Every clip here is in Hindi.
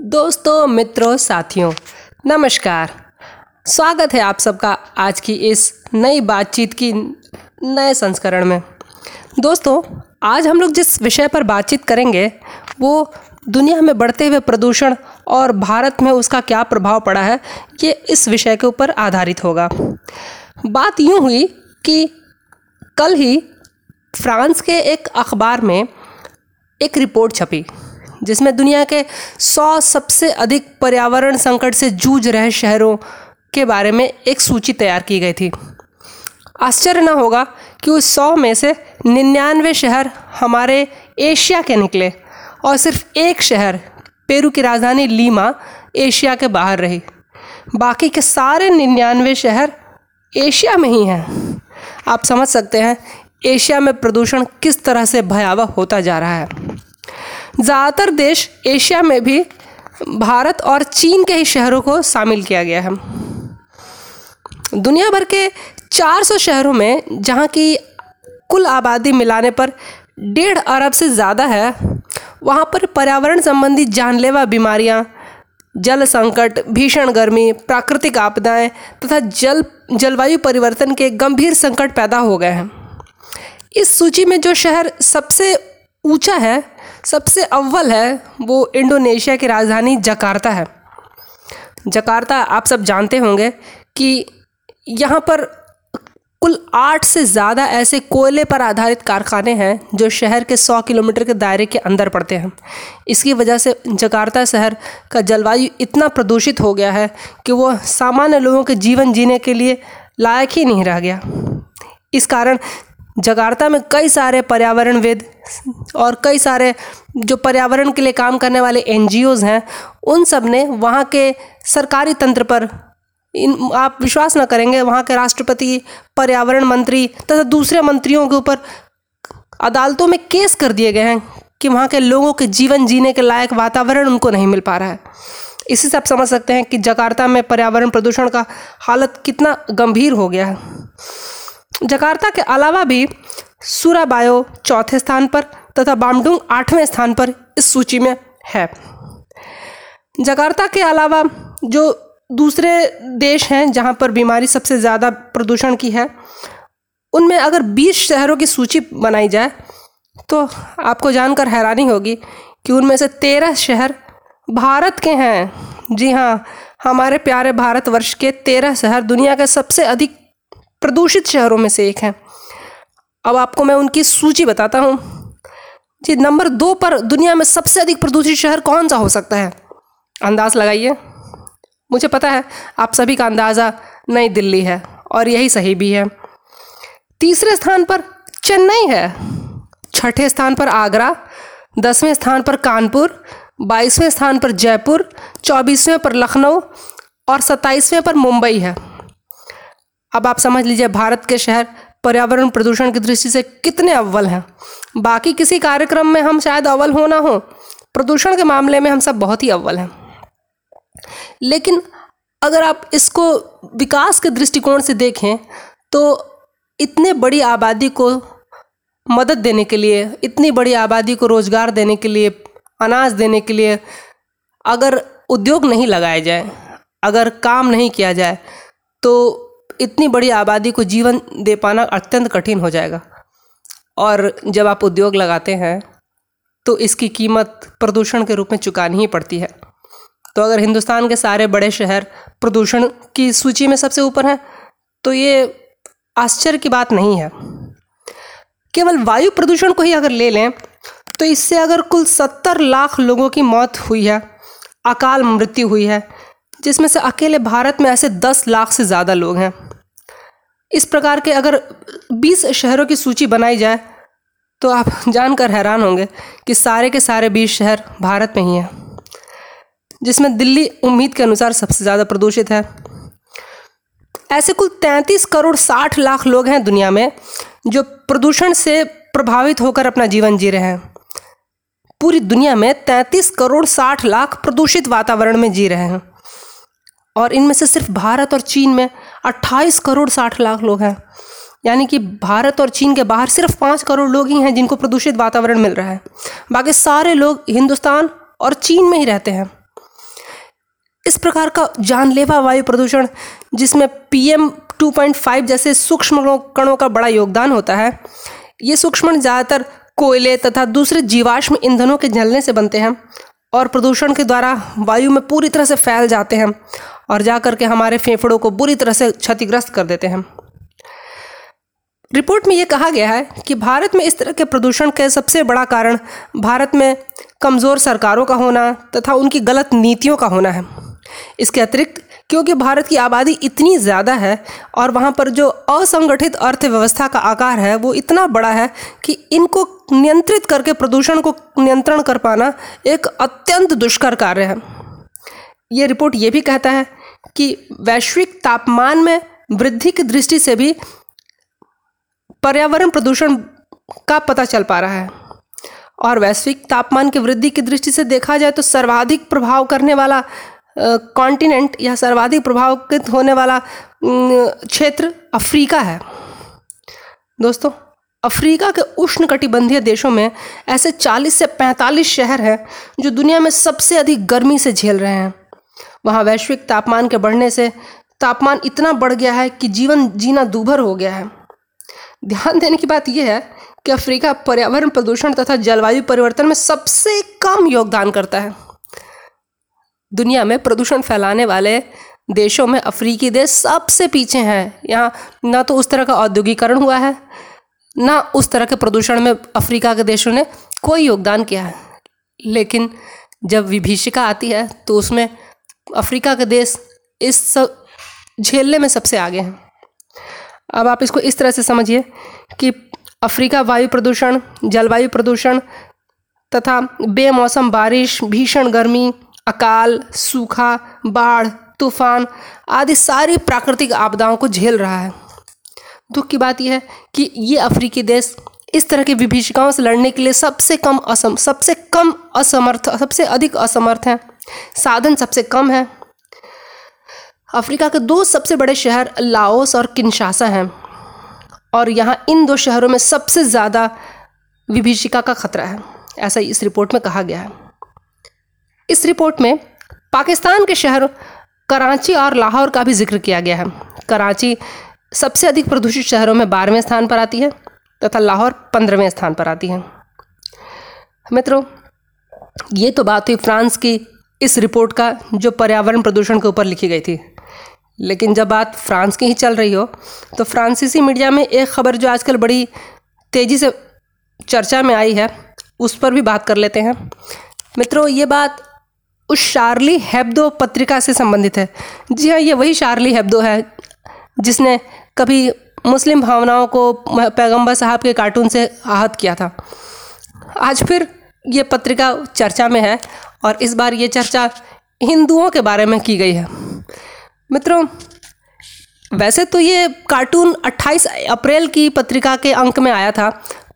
दोस्तों, मित्रों, साथियों, नमस्कार। स्वागत है आप सबका आज की इस नई बातचीत की नए संस्करण में। दोस्तों, आज हम लोग जिस विषय पर बातचीत करेंगे, वो दुनिया में बढ़ते हुए प्रदूषण और भारत में उसका क्या प्रभाव पड़ा है, ये इस विषय के ऊपर आधारित होगा। बात यूँ हुई कि कल ही फ्रांस के एक अखबार में एक रिपोर्ट छपी। जिसमें दुनिया के सौ सबसे अधिक पर्यावरण संकट से जूझ रहे शहरों के बारे में एक सूची तैयार की गई थी। आश्चर्य न होगा कि उस सौ में से निन्यानवे शहर हमारे एशिया के निकले और सिर्फ़ एक शहर पेरू की राजधानी लीमा एशिया के बाहर रही। बाकी के सारे निन्यानवे शहर एशिया में ही हैं। आप समझ सकते हैं, एशिया में प्रदूषण किस तरह से भयावह होता जा रहा है। ज़्यादातर देश एशिया में भी भारत और चीन के ही शहरों को शामिल किया गया है। दुनिया भर के 400 शहरों में, जहाँ की कुल आबादी मिलाने पर डेढ़ अरब से ज़्यादा है, वहाँ पर पर्यावरण संबंधी जानलेवा बीमारियाँ, जल संकट, भीषण गर्मी, प्राकृतिक आपदाएँ तथा जल, जलवायु परिवर्तन के गंभीर संकट पैदा हो गए हैं। इस सूची में जो शहर सबसे ऊँचा है सबसे अव्वल है वो इंडोनेशिया की राजधानी जकार्ता है। जकार्ता आप सब जानते होंगे कि यहाँ पर कुल आठ से ज़्यादा ऐसे कोयले पर आधारित कारखाने हैं जो शहर के सौ किलोमीटर के दायरे के अंदर पड़ते हैं। इसकी वजह से जकार्ता शहर का जलवायु इतना प्रदूषित हो गया है कि वो सामान्य लोगों के जीवन जीने के लिए लायक ही नहीं रह गया। इस कारण जकार्ता में कई सारे पर्यावरणविद और कई सारे जो पर्यावरण के लिए काम करने वाले एन हैं, उन सबने वहाँ के सरकारी तंत्र पर इन, आप विश्वास न करेंगे, वहाँ के राष्ट्रपति, पर्यावरण मंत्री तथा दूसरे मंत्रियों के ऊपर अदालतों में केस कर दिए गए हैं कि वहाँ के लोगों के जीवन जीने के लायक वातावरण उनको नहीं मिल पा रहा है। इसी से आप समझ सकते हैं कि जकार्ता में पर्यावरण प्रदूषण का हालत कितना गंभीर हो गया है। जकार्ता के अलावा भी सुराबायो चौथे स्थान पर तथा बामडुंग आठवें स्थान पर इस सूची में है। जकार्ता के अलावा जो दूसरे देश हैं जहाँ पर बीमारी सबसे ज़्यादा प्रदूषण की है, उनमें अगर 20 शहरों की सूची बनाई जाए तो आपको जानकर हैरानी होगी कि उनमें से तेरह शहर भारत के हैं। जी हाँ हमारे प्यारे भारतवर्ष के तेरह शहर दुनिया के सबसे अधिक प्रदूषित शहरों में से एक है। अब आपको मैं उनकी सूची बताता हूँ। जी, नंबर दो पर दुनिया में सबसे अधिक प्रदूषित शहर कौन सा हो सकता है? अंदाज़ लगाइए। मुझे पता है, आप सभी का अंदाज़ा नई दिल्ली है और यही सही भी है। तीसरे स्थान पर चेन्नई है। छठे स्थान पर आगरा, दसवें स्थान पर कानपुर, बाईसवें स्थान पर जयपुर, चौबीसवें पर लखनऊ और सत्ताईसवें पर मुंबई है। अब आप समझ लीजिए भारत के शहर पर्यावरण प्रदूषण की दृष्टि से कितने अव्वल हैं। बाकी किसी कार्यक्रम में हम शायद अव्वल हो ना हो, प्रदूषण के मामले में हम सब बहुत ही अव्वल हैं। लेकिन अगर आप इसको विकास के दृष्टिकोण से देखें तो इतने बड़ी आबादी को मदद देने के लिए, इतनी बड़ी आबादी को रोज़गार देने के लिए, अनाज देने के लिए, अगर उद्योग नहीं लगाए जाए, अगर काम नहीं किया जाए तो इतनी बड़ी आबादी को जीवन दे पाना अत्यंत कठिन हो जाएगा। और जब आप उद्योग लगाते हैं तो इसकी कीमत प्रदूषण के रूप में चुकानी ही पड़ती है। तो अगर हिंदुस्तान के सारे बड़े शहर प्रदूषण की सूची में सबसे ऊपर हैं तो ये आश्चर्य की बात नहीं है। केवल वायु प्रदूषण को ही अगर ले लें तो इससे अगर कुल सत्तर लाख लोगों की मौत हुई है, अकाल मृत्यु हुई है जिसमें से अकेले भारत में ऐसे दस लाख से ज़्यादा लोग हैं। इस प्रकार के अगर बीस शहरों की सूची बनाई जाए तो आप जानकर हैरान होंगे कि सारे के सारे बीस शहर भारत में ही हैं, जिसमें दिल्ली उम्मीद के अनुसार सबसे ज़्यादा प्रदूषित है। ऐसे कुल तैंतीस करोड़ साठ लाख लोग हैं दुनिया में, जो प्रदूषण से प्रभावित होकर अपना जीवन जी रहे हैं। पूरी दुनिया में तैंतीस करोड़ साठ लाख प्रदूषित वातावरण में जी रहे हैं। और इनमें से सिर्फ़ भारत और चीन में 28 करोड़ 60 लाख लोग हैं। यानी कि भारत और चीन के बाहर सिर्फ़ पाँच करोड़ लोग ही हैं जिनको प्रदूषित वातावरण मिल रहा है। बाकी सारे लोग हिंदुस्तान और चीन में ही रहते हैं। इस प्रकार का जानलेवा वायु प्रदूषण, जिसमें पीएम 2.5 जैसे सूक्ष्म कणों का बड़ा योगदान होता है, ये सूक्ष्म ज़्यादातर कोयले तथा दूसरे जीवाश्म ईंधनों के जलने से बनते हैं। और प्रदूषण के द्वारा वायु में पूरी तरह से फैल जाते हैं और जा करके हमारे फेफड़ों को बुरी तरह से क्षतिग्रस्त कर देते हैं। रिपोर्ट में ये कहा गया है कि भारत में इस तरह के प्रदूषण के सबसे बड़ा कारण भारत में कमज़ोर सरकारों का होना तथा उनकी गलत नीतियों का होना है। इसके अतिरिक्त क्योंकि भारत की आबादी इतनी ज़्यादा है और वहाँ पर जो असंगठित अर्थव्यवस्था का आकार है, वो इतना बड़ा है कि इनको नियंत्रित करके प्रदूषण को नियंत्रण कर पाना एक अत्यंत दुष्कर कार्य है। ये रिपोर्ट ये भी कहता है कि वैश्विक तापमान में वृद्धि की दृष्टि से भी पर्यावरण प्रदूषण का पता चल पा रहा है। और वैश्विक तापमान की वृद्धि की दृष्टि से देखा जाए तो सर्वाधिक प्रभाव करने वाला कॉन्टिनेंट या सर्वाधिक प्रभावित होने वाला क्षेत्र अफ्रीका है। दोस्तों, अफ्रीका के उष्ण कटिबंधीय देशों में ऐसे 40 से 45 शहर हैं जो दुनिया में सबसे अधिक गर्मी से झेल रहे हैं। वहाँ वैश्विक तापमान के बढ़ने से तापमान इतना बढ़ गया है कि जीवन जीना दूभर हो गया है। ध्यान देने की बात यह है कि अफ्रीका पर्यावरण प्रदूषण तथा जलवायु परिवर्तन में सबसे कम योगदान करता है। दुनिया में प्रदूषण फैलाने वाले देशों में अफ्रीकी देश सबसे पीछे हैं। यहाँ ना तो उस तरह का औद्योगिकरण हुआ है, ना उस तरह के प्रदूषण में अफ्रीका के देशों ने कोई योगदान किया है। लेकिन जब विभीषिका आती है तो उसमें अफ्रीका के देश इस सब झेलने में सबसे आगे हैं। अब आप इसको इस तरह से समझिए कि अफ्रीका वायु प्रदूषण, जलवायु प्रदूषण तथा बेमौसम बारिश, भीषण गर्मी अकाल, सूखा, बाढ़, तूफ़ान आदि सारी प्राकृतिक आपदाओं को झेल रहा है। दुख की बात यह है कि ये अफ्रीकी देश इस तरह की विभीषिकाओं से लड़ने के लिए सबसे कम असम, सबसे कम असमर्थ, सबसे अधिक असमर्थ हैं। साधन सबसे कम है। अफ्रीका के दो सबसे बड़े शहर लाओस और किन्शासा हैं। और यहाँ इन दो शहरों में सबसे ज़्यादा विभीषिका का खतरा है, ऐसा इस रिपोर्ट में कहा गया है। इस रिपोर्ट में पाकिस्तान के शहर कराची और लाहौर का भी ज़िक्र किया गया है। कराची सबसे अधिक प्रदूषित शहरों में बारहवें स्थान पर आती है तथा लाहौर पंद्रहवें स्थान पर आती है। मित्रों, ये तो बात हुई फ्रांस की इस रिपोर्ट का जो पर्यावरण प्रदूषण के ऊपर लिखी गई थी। लेकिन जब बात फ्रांस की ही चल रही हो तो फ्रांसीसी मीडिया में एक खबर जो आजकल बड़ी तेज़ी से चर्चा में आई है, उस पर भी बात कर लेते हैं। मित्रों, ये बात उस शार्ली हेब्दो पत्रिका से संबंधित है। जी हाँ ये वही शार्ली हेब्दो है, जिसने कभी मुस्लिम भावनाओं को पैगंबर साहब के कार्टून से आहत किया था। आज फिर ये पत्रिका चर्चा में है और इस बार ये चर्चा हिंदुओं के बारे में की गई है। मित्रों, वैसे तो ये कार्टून 28 अप्रैल की पत्रिका के अंक में आया था,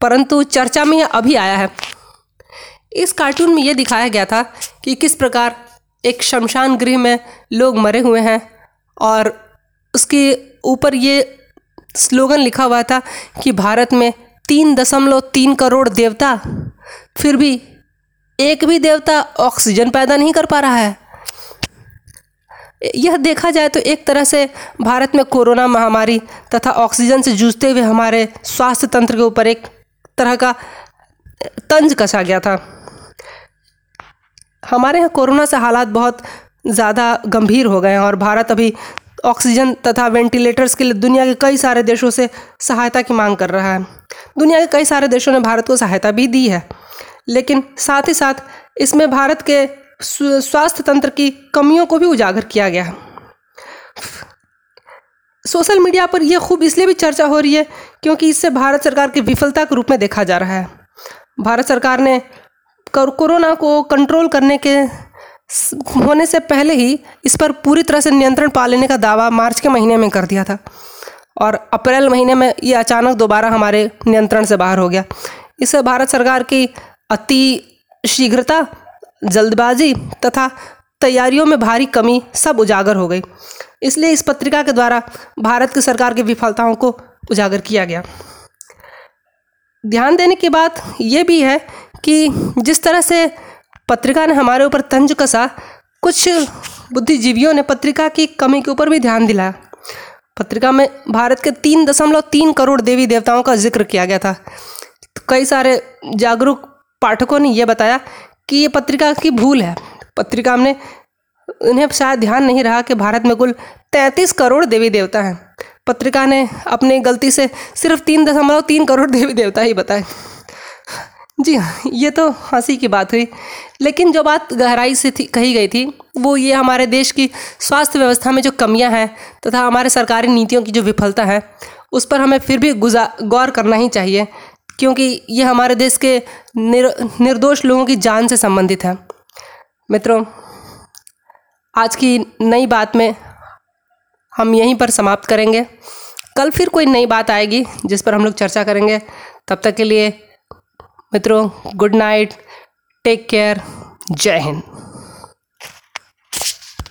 परंतु चर्चा में यह अभी आया है। इस कार्टून में ये दिखाया गया था कि किस प्रकार एक शमशान गृह में लोग मरे हुए हैं और उसके ऊपर ये स्लोगन लिखा हुआ था कि भारत में तीन दशमलव तीन करोड़ देवता, फिर भी एक भी देवता ऑक्सीजन पैदा नहीं कर पा रहा है। यह देखा जाए तो एक तरह से भारत में कोरोना महामारी तथा ऑक्सीजन से जूझते हुए हमारे स्वास्थ्य तंत्र के ऊपर एक तरह का तंज कसा गया था। हमारे यहाँ कोरोना से हालात बहुत ज़्यादा गंभीर हो गए हैं और भारत अभी ऑक्सीजन तथा वेंटिलेटर्स के लिए दुनिया के कई सारे देशों से सहायता की मांग कर रहा है। दुनिया के कई सारे देशों ने भारत को सहायता भी दी है, लेकिन साथ ही साथ इसमें भारत के स्वास्थ्य तंत्र की कमियों को भी उजागर किया गया है। सोशल मीडिया पर यह खूब इसलिए भी चर्चा हो रही है क्योंकि इससे भारत सरकार की विफलता के रूप में देखा जा रहा है। भारत सरकार ने कोरोना को कंट्रोल करने के होने से पहले ही इस पर पूरी तरह से नियंत्रण पा लेने का दावा मार्च के महीने में कर दिया था। और अप्रैल महीने में ये अचानक दोबारा हमारे नियंत्रण से बाहर हो गया। इससे भारत सरकार की अति शीघ्रता, जल्दबाजी तथा तैयारियों में भारी कमी सब उजागर हो गई। इसलिए इस पत्रिका के द्वारा भारत की सरकार की विफलताओं को उजागर किया गया। ध्यान देने की बात यह भी है कि जिस तरह से पत्रिका ने हमारे ऊपर तंज कसा, कुछ बुद्धिजीवियों ने पत्रिका की कमी के ऊपर भी ध्यान दिलाया। पत्रिका में भारत के तीन दशमलव तीन करोड़ देवी देवताओं का ज़िक्र किया गया था। तो कई सारे जागरूक पाठकों ने यह बताया कि ये पत्रिका की भूल है। पत्रिका में उन्हें शायद ध्यान नहीं रहा कि भारत में कुल तैंतीस करोड़ देवी देवता हैं। पत्रिका ने अपनी गलती से सिर्फ़ तीन दशमलव तीन करोड़ देवी देवता ही बताए। जी हाँ ये तो हँसी की बात हुई। लेकिन जो बात गहराई से थी, कही गई थी, वो ये हमारे देश की स्वास्थ्य व्यवस्था में जो कमियाँ हैं तथा हमारे सरकारी नीतियों की जो विफलता है, उस पर हमें फिर भी गुजा, गौर करना ही चाहिए, क्योंकि ये हमारे देश के निर, निर्दोष लोगों की जान से संबंधित है। मित्रों, आज की नई बात में हम यहीं पर समाप्त करेंगे। कल फिर कोई नई बात आएगी जिस पर हम लोग चर्चा करेंगे। तब तक के लिए मित्रों गुड नाइट टेक केयर जय हिंद।